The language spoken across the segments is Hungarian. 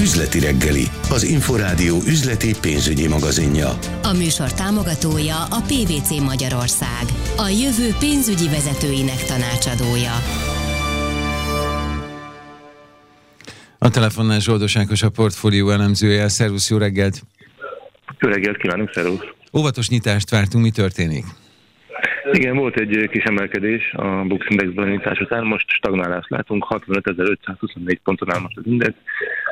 Üzleti reggeli, az Inforádió üzleti pénzügyi magazinja. A műsor támogatója a PVC Magyarország, a jövő pénzügyi vezetőinek tanácsadója. A telefonnál Zsoldos Ákos a portfólió elemzője. Szervusz, jó reggelt! Jó reggelt kívánok, szervusz! Óvatos nyitást vártunk, mi történik? Igen, volt egy kis emelkedés a Bux Index nyitás után, most stagnálást látunk, 65.524 ponton áll most az index.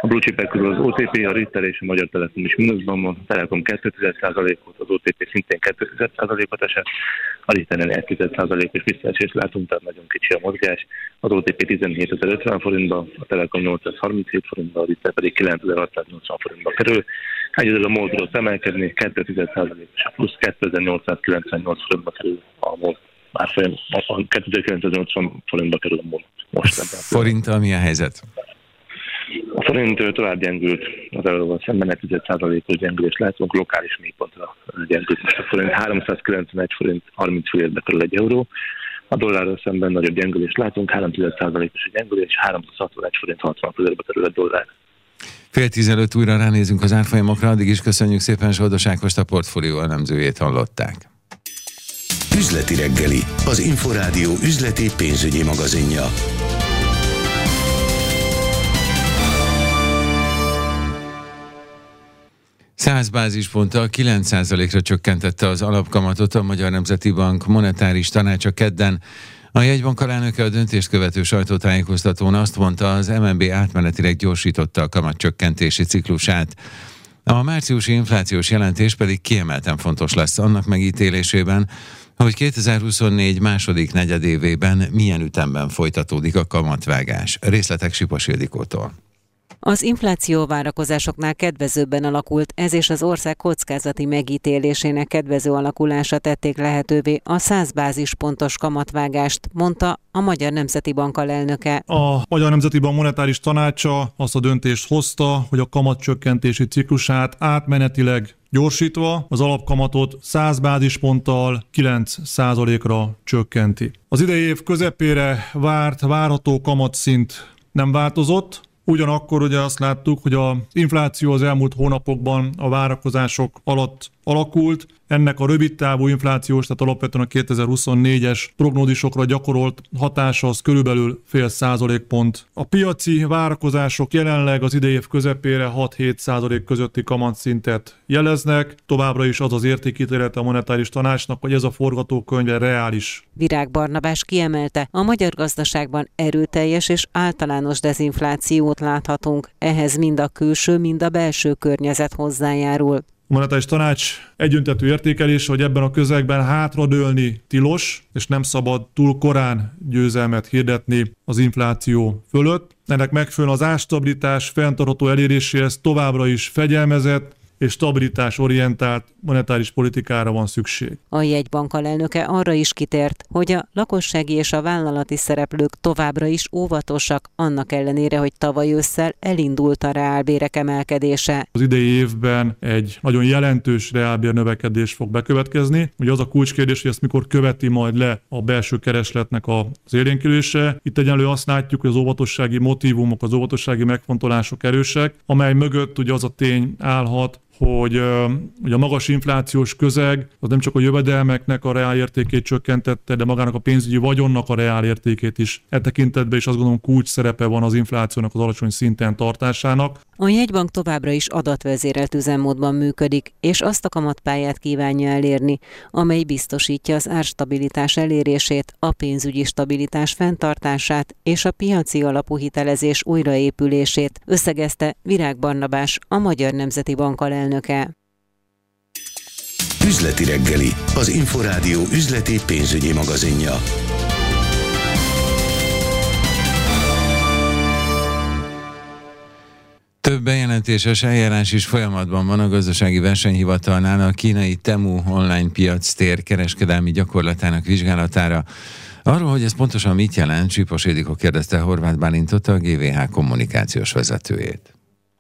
A blue chipek közül az OTP, a Ritter és a Magyar Telekom is mínuszban van, a Telekom 2,1%-ot, az OTP szintén 2,1%-ot esett, a Ritteren 1,1%-os visszaesést látunk, tehát nagyon kicsi a mozgás. Az OTP 17.050 forintba, a Telekom 837 forintba, a Ritter pedig 9.680 forintba kerül. Egyedül a MOL tudott emelkedni, 2,1%-os plusz 2898 forintba kerül a MOL. Már folyam, a 2980 forintba kerül a MOL most. Forinttal mi a helyzet? A forint tovább gyengült az euróval szemben, 1,1%-os gyengülést látunk, lokális mélypontra gyengült most a forint, 391 forint 30 fillérbe kerül egy euró. A dollárral szemben nagyobb gyengülést látunk, 3,1%-os gyengülés, 361 forint 60 fillérbe kerül egy dollár. Fél tizenöt újra ránézünk az árfolyamokra, addig is köszönjük szépen Zsoldos Ákost, a portfólió elemzőjét hallották. Üzleti reggeli, az Inforádió üzleti pénzügyi magazinja. Száz bázisponttal 9%-ra csökkentette az alapkamatot a Magyar Nemzeti Bank monetáris tanácsa kedden. A jegybank alelnöke a döntést követő sajtótájékoztatón azt mondta, az MNB átmenetileg gyorsította a kamatcsökkentési ciklusát. A márciusi inflációs jelentés pedig kiemelten fontos lesz annak megítélésében, hogy 2024 második negyedévében milyen ütemben folytatódik a kamatvágás. Részletek Sipos Ildikótól. Az infláció várakozásoknál kedvezőbben alakult, ez és az ország kockázati megítélésének kedvező alakulása tették lehetővé a 100 bázispontos kamatvágást, mondta a Magyar Nemzeti Bank alelnöke. A Magyar Nemzeti Bank monetáris tanácsa azt a döntést hozta, hogy a kamatcsökkentési ciklusát átmenetileg gyorsítva az alapkamatot 100 bázisponttal 9% ra csökkenti. Az idei év közepére várt, várható kamatszint nem változott, Ugyanakkor ugye azt láttuk, hogy az infláció az elmúlt hónapokban a várakozások alatt alakult, ennek a rövidtávú inflációs, tehát alapvetően a 2024-es prognózisokra gyakorolt hatása az körülbelül fél százalékpont. A piaci várakozások jelenleg az idei év közepére 6-7 százalék közötti kamatszintet jeleznek. Továbbra is az az értékítélete a monetáris tanácsnak, hogy ez a forgatókönyv reális. Virág Barnabás kiemelte, a magyar gazdaságban erőteljes és általános dezinflációt láthatunk. Ehhez mind a külső, mind a belső környezet hozzájárul monetáris tanács egyöntetű értékelés, hogy ebben a közegben hátradőlni tilos, és nem szabad túl korán győzelmet hirdetni az infláció fölött. Ennek megfelelően az ástabilitás fenntartható eléréséhez továbbra is fegyelmezett, és stabilitás orientált monetáris politikára van szükség. A jegybank alelnöke arra is kitért, hogy a lakossági és a vállalati szereplők továbbra is óvatosak, annak ellenére, hogy tavaly ősszel elindult a reálbérek emelkedése. Az idei évben egy nagyon jelentős reálbér növekedés fog bekövetkezni. Ugye az a kulcskérdés, hogy ezt mikor követi majd le a belső keresletnek az élénkülése. Itt egyenlő azt látjuk, hogy az óvatossági motivumok, az óvatossági megfontolások erősek, amely mögött ugye az a tény állhat, hogy, hogy a magas inflációs közeg az nem csak a jövedelmeknek a reálértékét csökkentette, de magának a pénzügyi vagyonnak a reálértékét is. E tekintetben is azt gondolom kulcs szerepe van az inflációnak az alacsony szinten tartásának. A jegybank továbbra is adatvezérelt üzemmódban működik, és azt a kamatpályát kívánja elérni, amely biztosítja az árstabilitás elérését, a pénzügyi stabilitás fenntartását és a piaci alapú hitelezés újraépülését, összegezte Virág Barnabás, a Magyar Nemzeti Bank alelnöke. Üzleti reggeli, az Inforádió üzleti pénzügyi magazinja. Több bejelentéses eljárás is folyamatban van a gazdasági versenyhivatalnál a kínai Temu online piac tér kereskedelmi gyakorlatának vizsgálatára. Arról, hogy ez pontosan mit jelent, Csipos Édikó kérdezte Horváth Bálintot, a GVH kommunikációs vezetőjét.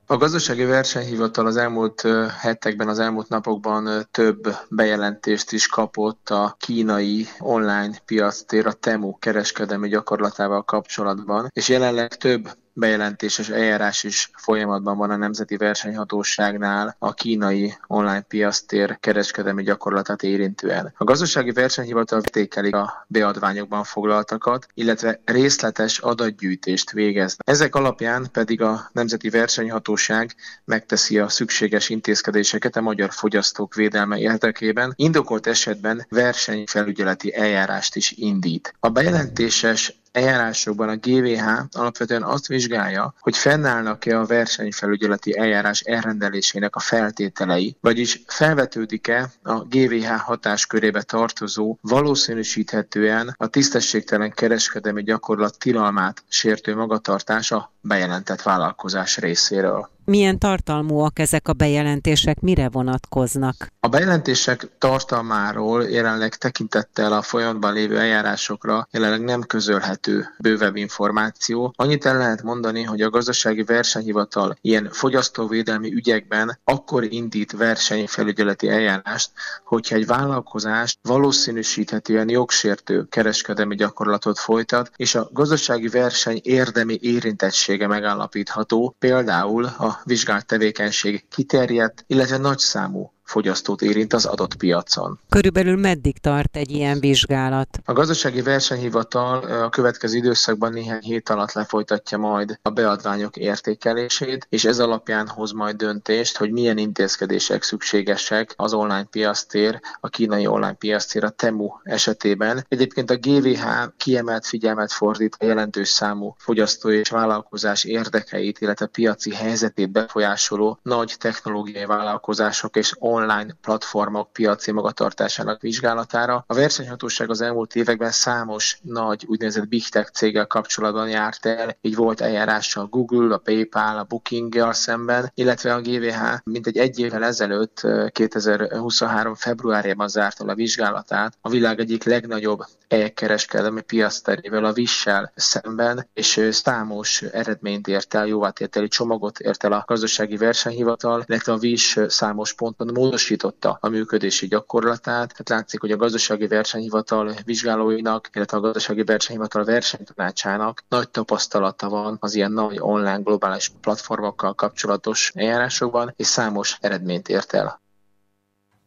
A gazdasági versenyhivatal az elmúlt hetekben, az elmúlt napokban több bejelentést is kapott a kínai online piactér, a Temu kereskedelmi gyakorlatával kapcsolatban, és jelenleg több bejelentéses eljárás is folyamatban van a Nemzeti Versenyhatóságnál a kínai online piasztér kereskedelmi gyakorlatát érintően. A gazdasági versenyhivatal értékeli a beadványokban foglaltakat, illetve részletes adatgyűjtést végez. Ezek alapján pedig a Nemzeti Versenyhatóság megteszi a szükséges intézkedéseket a magyar fogyasztók védelme érdekében, indokolt esetben versenyfelügyeleti eljárást is indít. A bejelentéses eljárásokban a GVH alapvetően azt vizsgálja, hogy fennállnak-e a versenyfelügyeleti eljárás elrendelésének a feltételei, vagyis felvetődik-e a GVH hatáskörébe tartozó, valószínűsíthetően a tisztességtelen kereskedelmi gyakorlat tilalmát sértő magatartás a bejelentett vállalkozás részéről. Milyen tartalmúak ezek a bejelentések, mire vonatkoznak? A bejelentések tartalmáról jelenleg tekintettel a folyamatban lévő eljárásokra jelenleg nem közölhető bővebb információ. Annyit el lehet mondani, hogy a gazdasági versenyhivatal ilyen fogyasztóvédelmi ügyekben akkor indít versenyfelügyeleti eljárást, hogyha egy vállalkozás valószínűsíthetően jogsértő kereskedelmi gyakorlatot folytat, és a gazdasági verseny érdemi érintettsége megállapítható, például a vizsgált tevékenység kiterjedt, illetve nagyszámú fogyasztót érint az adott piacon. Körülbelül meddig tart egy ilyen vizsgálat? A gazdasági versenyhivatal a következő időszakban néhány hét alatt lefolytatja majd a beadványok értékelését, és ez alapján hoz majd döntést, hogy milyen intézkedések szükségesek az online piasztér, a kínai online piasztér, a Temu esetében. Egyébként a GVH kiemelt figyelmet fordít a jelentős számú fogyasztó és vállalkozás érdekeit, illetve piaci helyzetét befolyásoló nagy technológiai vállalkozások és online platformok piaci magatartásának vizsgálatára. A versenyhatóság az elmúlt években számos nagy úgynevezett big tech céggel kapcsolatban járt el, így volt eljárása a Google, a PayPal, a Booking-gel szemben, illetve a GVH mintegy egy évvel ezelőtt, 2023. februárjában zárta a vizsgálatát a világ egyik legnagyobb e-kereskedelmi piaszterével, a Vissel szemben, és számos eredményt ért el, jóvátételi csomagot ért el a gazdasági versenyhivatal, illetve a Viss számos ponton módosította a működési gyakorlatát. Tehát látszik, hogy a gazdasági versenyhivatal vizsgálóinak, illetve a gazdasági versenyhivatal versenytanácsának nagy tapasztalata van az ilyen nagy online globális platformokkal kapcsolatos eljárásokban, és számos eredményt ért el.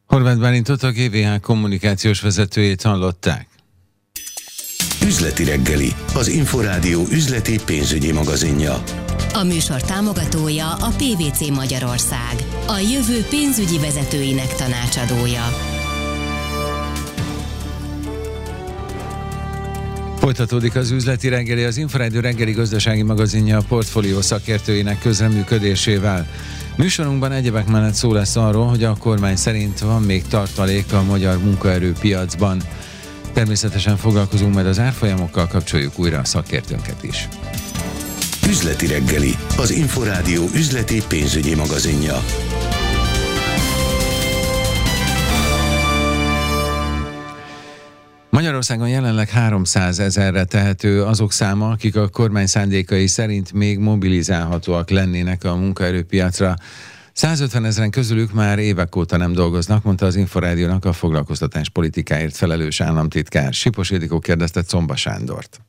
Horváth Bálintot a GVH kommunikációs vezetőjét hallották. Üzleti reggeli, az Inforádió üzleti pénzügyi magazinja. A műsor támogatója a PVC Magyarország, a jövő pénzügyi vezetőinek tanácsadója. Folytatódik az üzleti reggeli, az Inforádió reggeli gazdasági magazinja a portfólió szakértőinek közreműködésével. Műsorunkban egyebek mellett szó lesz arról, hogy a kormány szerint van még tartalék a magyar munkaerőpiacban. Természetesen foglalkozunk majd az árfolyamokkal, kapcsoljuk újra a szakértőnket is. Üzleti reggeli, az Inforádió üzleti pénzügyi magazinja. Magyarországon jelenleg 300 ezerre tehető azok száma, akik a kormány szándékai szerint még mobilizálhatóak lennének a munkaerőpiacra. 150 ezeren közülük már évek óta nem dolgoznak, mondta az Inforádiónak a foglalkoztatás politikáért felelős államtitkár. Sipos Ildikó kérdezte Comba Sándort.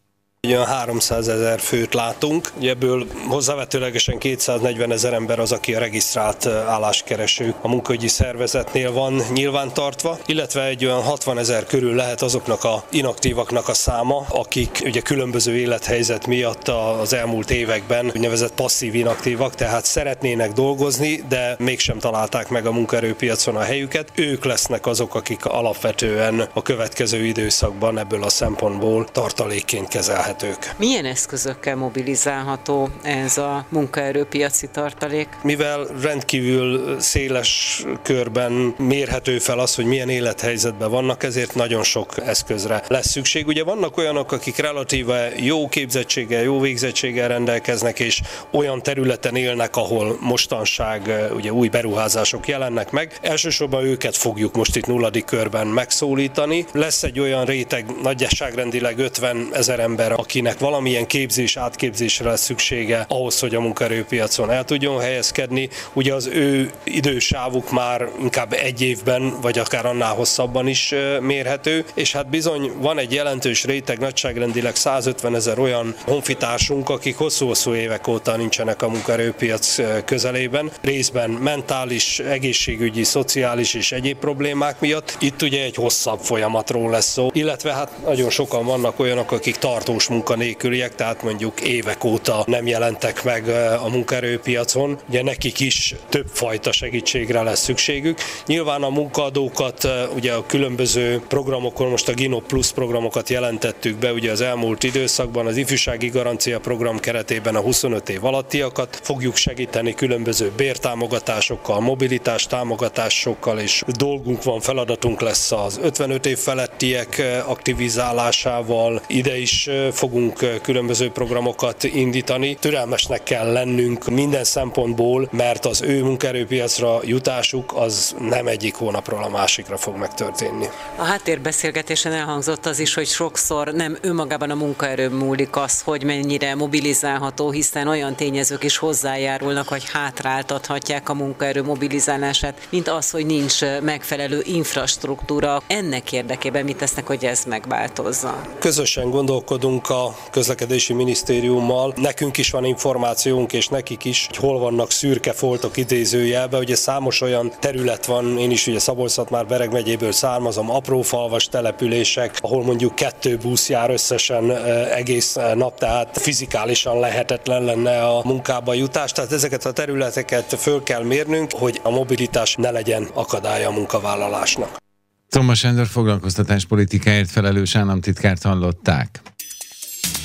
Olyan 300 ezer főt látunk, ebből hozzávetőlegesen 240 ezer ember az, aki a regisztrált álláskereső a munkaügyi szervezetnél van nyilvántartva, illetve egy olyan 60 ezer körül lehet azoknak a inaktívaknak a száma, akik ugye különböző élethelyzet miatt az elmúlt években úgynevezett passzív inaktívak, tehát szeretnének dolgozni, de mégsem találták meg a munkaerőpiacon a helyüket. Ők lesznek azok, akik alapvetően a következő időszakban ebből a szempontból tartalékként kezelhetők kezelhetők. Milyen eszközökkel mobilizálható ez a munkaerőpiaci tartalék? Mivel rendkívül széles körben mérhető fel az, hogy milyen élethelyzetben vannak, ezért nagyon sok eszközre lesz szükség. Ugye vannak olyanok, akik relatíve jó képzettséggel, jó végzettséggel rendelkeznek, és olyan területen élnek, ahol mostanság ugye új beruházások jelennek meg. Elsősorban őket fogjuk most itt nulladik körben megszólítani. Lesz egy olyan réteg, nagyságrendileg 50 ezer ember, akinek valamilyen képzés, átképzésre lesz szüksége ahhoz, hogy a munkaerőpiacon el tudjon helyezkedni. Ugye az ő idősávuk már inkább egy évben, vagy akár annál hosszabban is mérhető, és hát bizony van egy jelentős réteg, nagyságrendileg 150 ezer olyan honfitársunk, akik hosszú-hosszú évek óta nincsenek a munkaerőpiac közelében, részben mentális, egészségügyi, szociális és egyéb problémák miatt. Itt ugye egy hosszabb folyamatról lesz szó, illetve hát nagyon sokan vannak olyanok, akik tartós munkanélküliek, tehát mondjuk évek óta nem jelentek meg a munkaerőpiacon. Ugye nekik is többfajta segítségre lesz szükségük. Nyilván a munkaadókat ugye a különböző programokon, most a Gino Plus programokat jelentettük be ugye az elmúlt időszakban, az ifjúsági garancia program keretében a 25 év alattiakat fogjuk segíteni különböző bértámogatásokkal, mobilitás támogatásokkal, és dolgunk van, feladatunk lesz az 55 év felettiek aktivizálásával. Ide is fogunk különböző programokat indítani. Türelmesnek kell lennünk minden szempontból, mert az ő munkaerőpiacra jutásuk az nem egyik hónapról a másikra fog megtörténni. A háttérbeszélgetésen elhangzott az is, hogy sokszor nem önmagában a munkaerő múlik az, hogy mennyire mobilizálható, hiszen olyan tényezők is hozzájárulnak, hogy hátráltathatják a munkaerő mobilizálását, mint az, hogy nincs megfelelő infrastruktúra. Ennek érdekében mit tesznek, hogy ez megváltozza? Közösen gondolkodunk a közlekedési minisztériummal. Nekünk is van információnk, és nekik is, hogy hol vannak szürke foltok idézőjelbe. Ugye számos olyan terület van, én is ugye szabolcs már Bereg megyéből származom, apró falvas települések, ahol mondjuk kettő busz jár összesen egész nap, tehát fizikálisan lehetetlen lenne a munkába jutás. Tehát ezeket a területeket föl kell mérnünk, hogy a mobilitás ne legyen akadálya a munkavállalásnak. Thomas Sándor foglalkoztatáspolitikáért felelős államtitkárt hallották.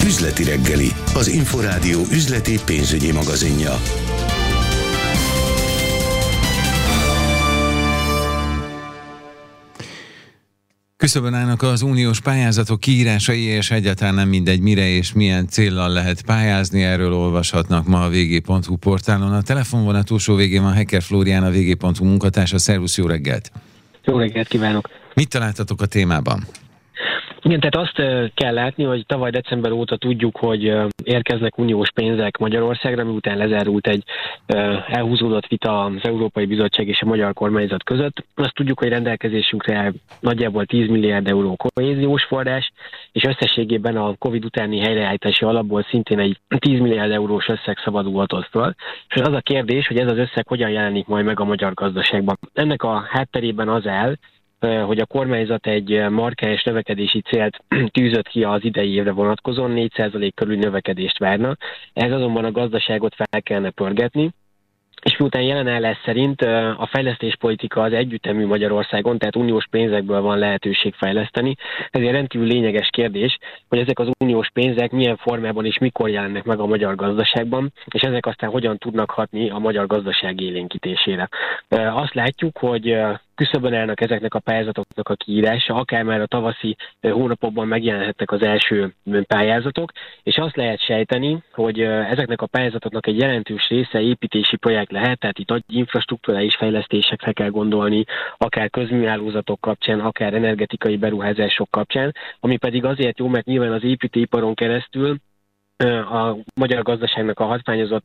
Üzleti reggeli, az Inforádió üzleti pénzügyi magazinja. Küszöbön állnak az uniós pályázatok kiírásai, és egyáltalán nem mindegy, mire és milyen céllal lehet pályázni. Erről olvashatnak ma a vg.hu portálon. A telefonvonat túlsó végén van Hecker Flórián, a vg.hu munkatársa. Szervusz, jó reggelt! Jó reggelt kívánok! Mit találtatok a témában? Igen, tehát azt kell látni, hogy tavaly december óta tudjuk, hogy érkeznek uniós pénzek Magyarországra, miután lezárult egy elhúzódott vita az Európai Bizottság és a magyar kormányzat között. Azt tudjuk, hogy rendelkezésünkre nagyjából 10 milliárd euró kohéziós forrás, és összességében a COVID utáni helyreállítási alapból szintén egy 10 milliárd eurós összeg szabadulhatott föl. És az a kérdés, hogy ez az összeg hogyan jelenik majd meg a magyar gazdaságban. Ennek a hátterében az áll, hogy a kormányzat egy markáns növekedési célt tűzött ki az idei évre vonatkozóan, 4% körül növekedést várna. Ez azonban a gazdaságot fel kellene pörgetni, és miután jelen állás szerint a fejlesztéspolitika az együttemű Magyarországon, tehát uniós pénzekből van lehetőség fejleszteni, ezért rendkívül lényeges kérdés, hogy ezek az uniós pénzek milyen formában és mikor jelennek meg a magyar gazdaságban, és ezek aztán hogyan tudnak hatni a magyar gazdaság élénkítésére. Azt látjuk, hogy küszöbön állnak ezeknek a pályázatoknak a kiírása, akár már a tavaszi hónapokban megjelenhetnek az első pályázatok, és azt lehet sejteni, hogy ezeknek a pályázatoknak egy jelentős része építési projekt lehet, tehát itt infrastruktúrális fejlesztésekre kell gondolni, akár közműhálózatok kapcsán, akár energetikai beruházások kapcsán, ami pedig azért jó, mert nyilván az építőiparon keresztül a magyar gazdaságnak a hatványozott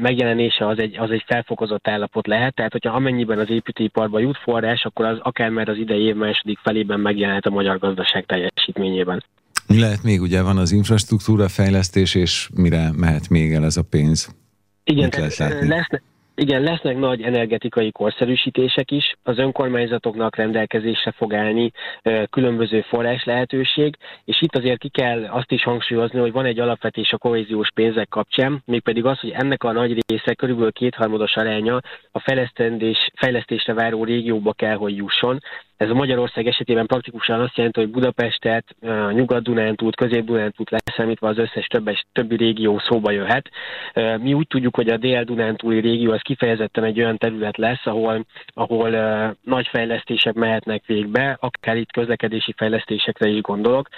megjelenése az egy, az egy felfokozott állapot lehet, tehát hogyha amennyiben az építőiparba jut forrás, akkor az akár már az idei év második felében megjelenhet a magyar gazdaság teljesítményében. Mi lehet még? Ugye van az infrastruktúra fejlesztés, és mire mehet még el ez a pénz? Igen, lesz, igen, lesznek nagy energetikai korszerűsítések is, az önkormányzatoknak rendelkezésre fog állni különböző forrás lehetőség, és itt azért ki kell azt is hangsúlyozni, hogy van egy alapvetés a kohéziós pénzek kapcsán, mégpedig az, hogy ennek a nagy része körülbelül kétharmados aránya a fejlesztésre váró régióba kell, hogy jusson, ez a Magyarország esetében praktikusan azt jelenti, hogy Budapestet, Nyugat-Dunántút, Közép-Dunántút leszámítva az összes többes, többi régió szóba jöhet. Mi úgy tudjuk, hogy a Dél-Dunántúli régió az kifejezetten egy olyan terület lesz, ahol, ahol nagy fejlesztések mehetnek végbe, akár itt közlekedési fejlesztésekre is gondolok.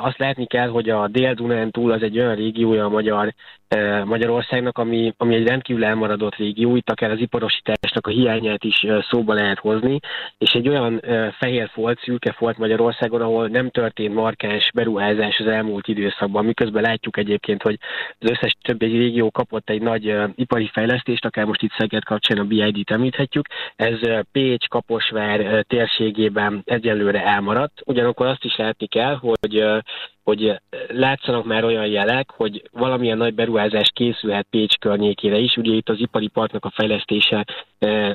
Azt látni kell, hogy a Dél-Dunántúl az egy olyan régiója a magyar Magyarországnak, ami, ami egy rendkívül elmaradott régió, itt akár az iparosításnak a hiányát is szóba lehet hozni, és egy olyan fehér folt, szürke folt Magyarországon, ahol nem történt markáns beruházás az elmúlt időszakban, miközben látjuk egyébként, hogy az összes többi régió kapott egy nagy ipari fejlesztést, akár most itt Szeged kapcsán a BID-t említhetjük, ez Pécs, Kaposvár térségében egyelőre elmaradt, ugyanakkor azt is látni kell, hogy hogy látszanak már olyan jelek, hogy valamilyen nagy beruházás készülhet Pécs környékére is. Ugye itt az ipari parknak a fejlesztése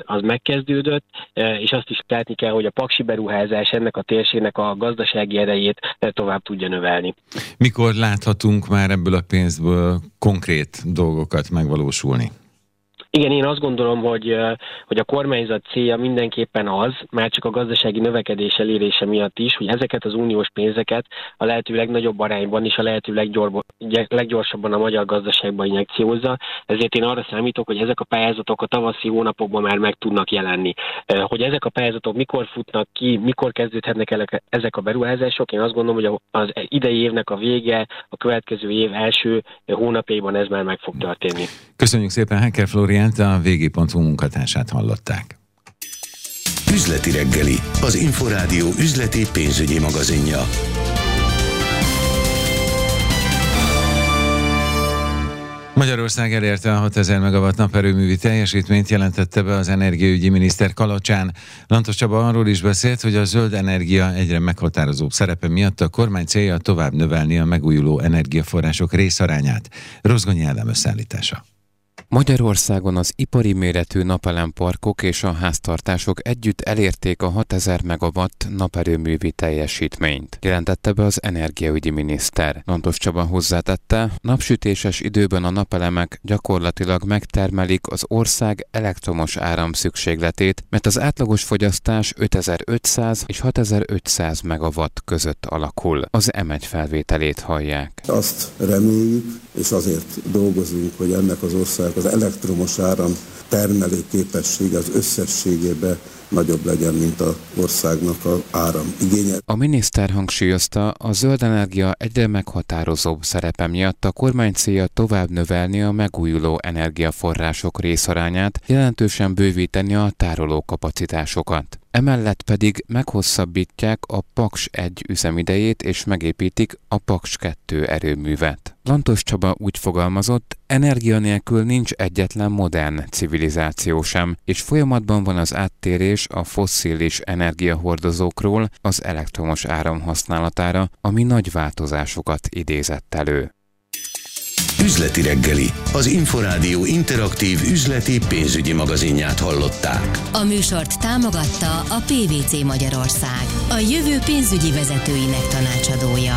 az megkezdődött, és azt is látni kell, hogy a paksi beruházás ennek a térségnek a gazdasági erejét tovább tudja növelni. Mikor láthatunk már ebből a pénzből konkrét dolgokat megvalósulni? Igen, én azt gondolom, hogy, hogy a kormányzat célja mindenképpen az, már csak a gazdasági növekedés elérése miatt is, hogy ezeket az uniós pénzeket a lehető legnagyobb arányban és a lehető leggyorsabban a magyar gazdaságba injekciózza. Ezért én arra számítok, hogy ezek a pályázatok a tavaszi hónapokban már meg tudnak jelenni. Hogy ezek a pályázatok mikor futnak ki, mikor kezdődhetnek ezek a beruházások, én azt gondolom, hogy az idei évnek a vége, a következő év első hónapjaiban ez már meg fog történni. Köszönjük szépen, Hecker Florian Bryant a VG.hu munkatársát hallották. Üzleti reggeli, az Inforádió üzleti pénzügyi magazinja. Magyarország elérte a 6000 megawatt naperőművi teljesítményt, jelentette be az energiaügyi miniszter Kalocsán. Lantos Csaba arról is beszélt, hogy a zöld energia egyre meghatározóbb szerepe miatt a kormány célja tovább növelni a megújuló energiaforrások részarányát. Rozgonyi Ádám összeállítása. Magyarországon az ipari méretű napelemparkok és a háztartások együtt elérték a 6000 megawatt naperőművi teljesítményt, jelentette be az energiaügyi miniszter. Lantos Csaba hozzátette, napsütéses időben a napelemek gyakorlatilag megtermelik az ország elektromos áram szükségletét, mert az átlagos fogyasztás 5500 és 6500 megawatt között alakul. Az M1 felvételét hallják. Azt reméljük, és azért dolgozunk, hogy ennek az ország az elektromos áram termelő képessége az összességében nagyobb legyen, mint a országnak az áram igénye. A miniszter hangsúlyozta, a zöld energia egyre meghatározóbb szerepe miatt a kormány célja tovább növelni a megújuló energiaforrások részarányát, jelentősen bővíteni a tároló kapacitásokat. Emellett pedig meghosszabbítják a Paks 1 üzemidejét és megépítik a Paks 2 erőművet. Lantos Csaba úgy fogalmazott, energia nélkül nincs egyetlen modern civilizáció sem, és folyamatban van az áttérés a fosszilis energiahordozókról az elektromos áram használatára, ami nagy változásokat idézett elő. Üzleti reggeli, az Inforádió interaktív üzleti pénzügyi magazinját hallották. A műsort támogatta a PVC Magyarország, a jövő pénzügyi vezetőinek tanácsadója.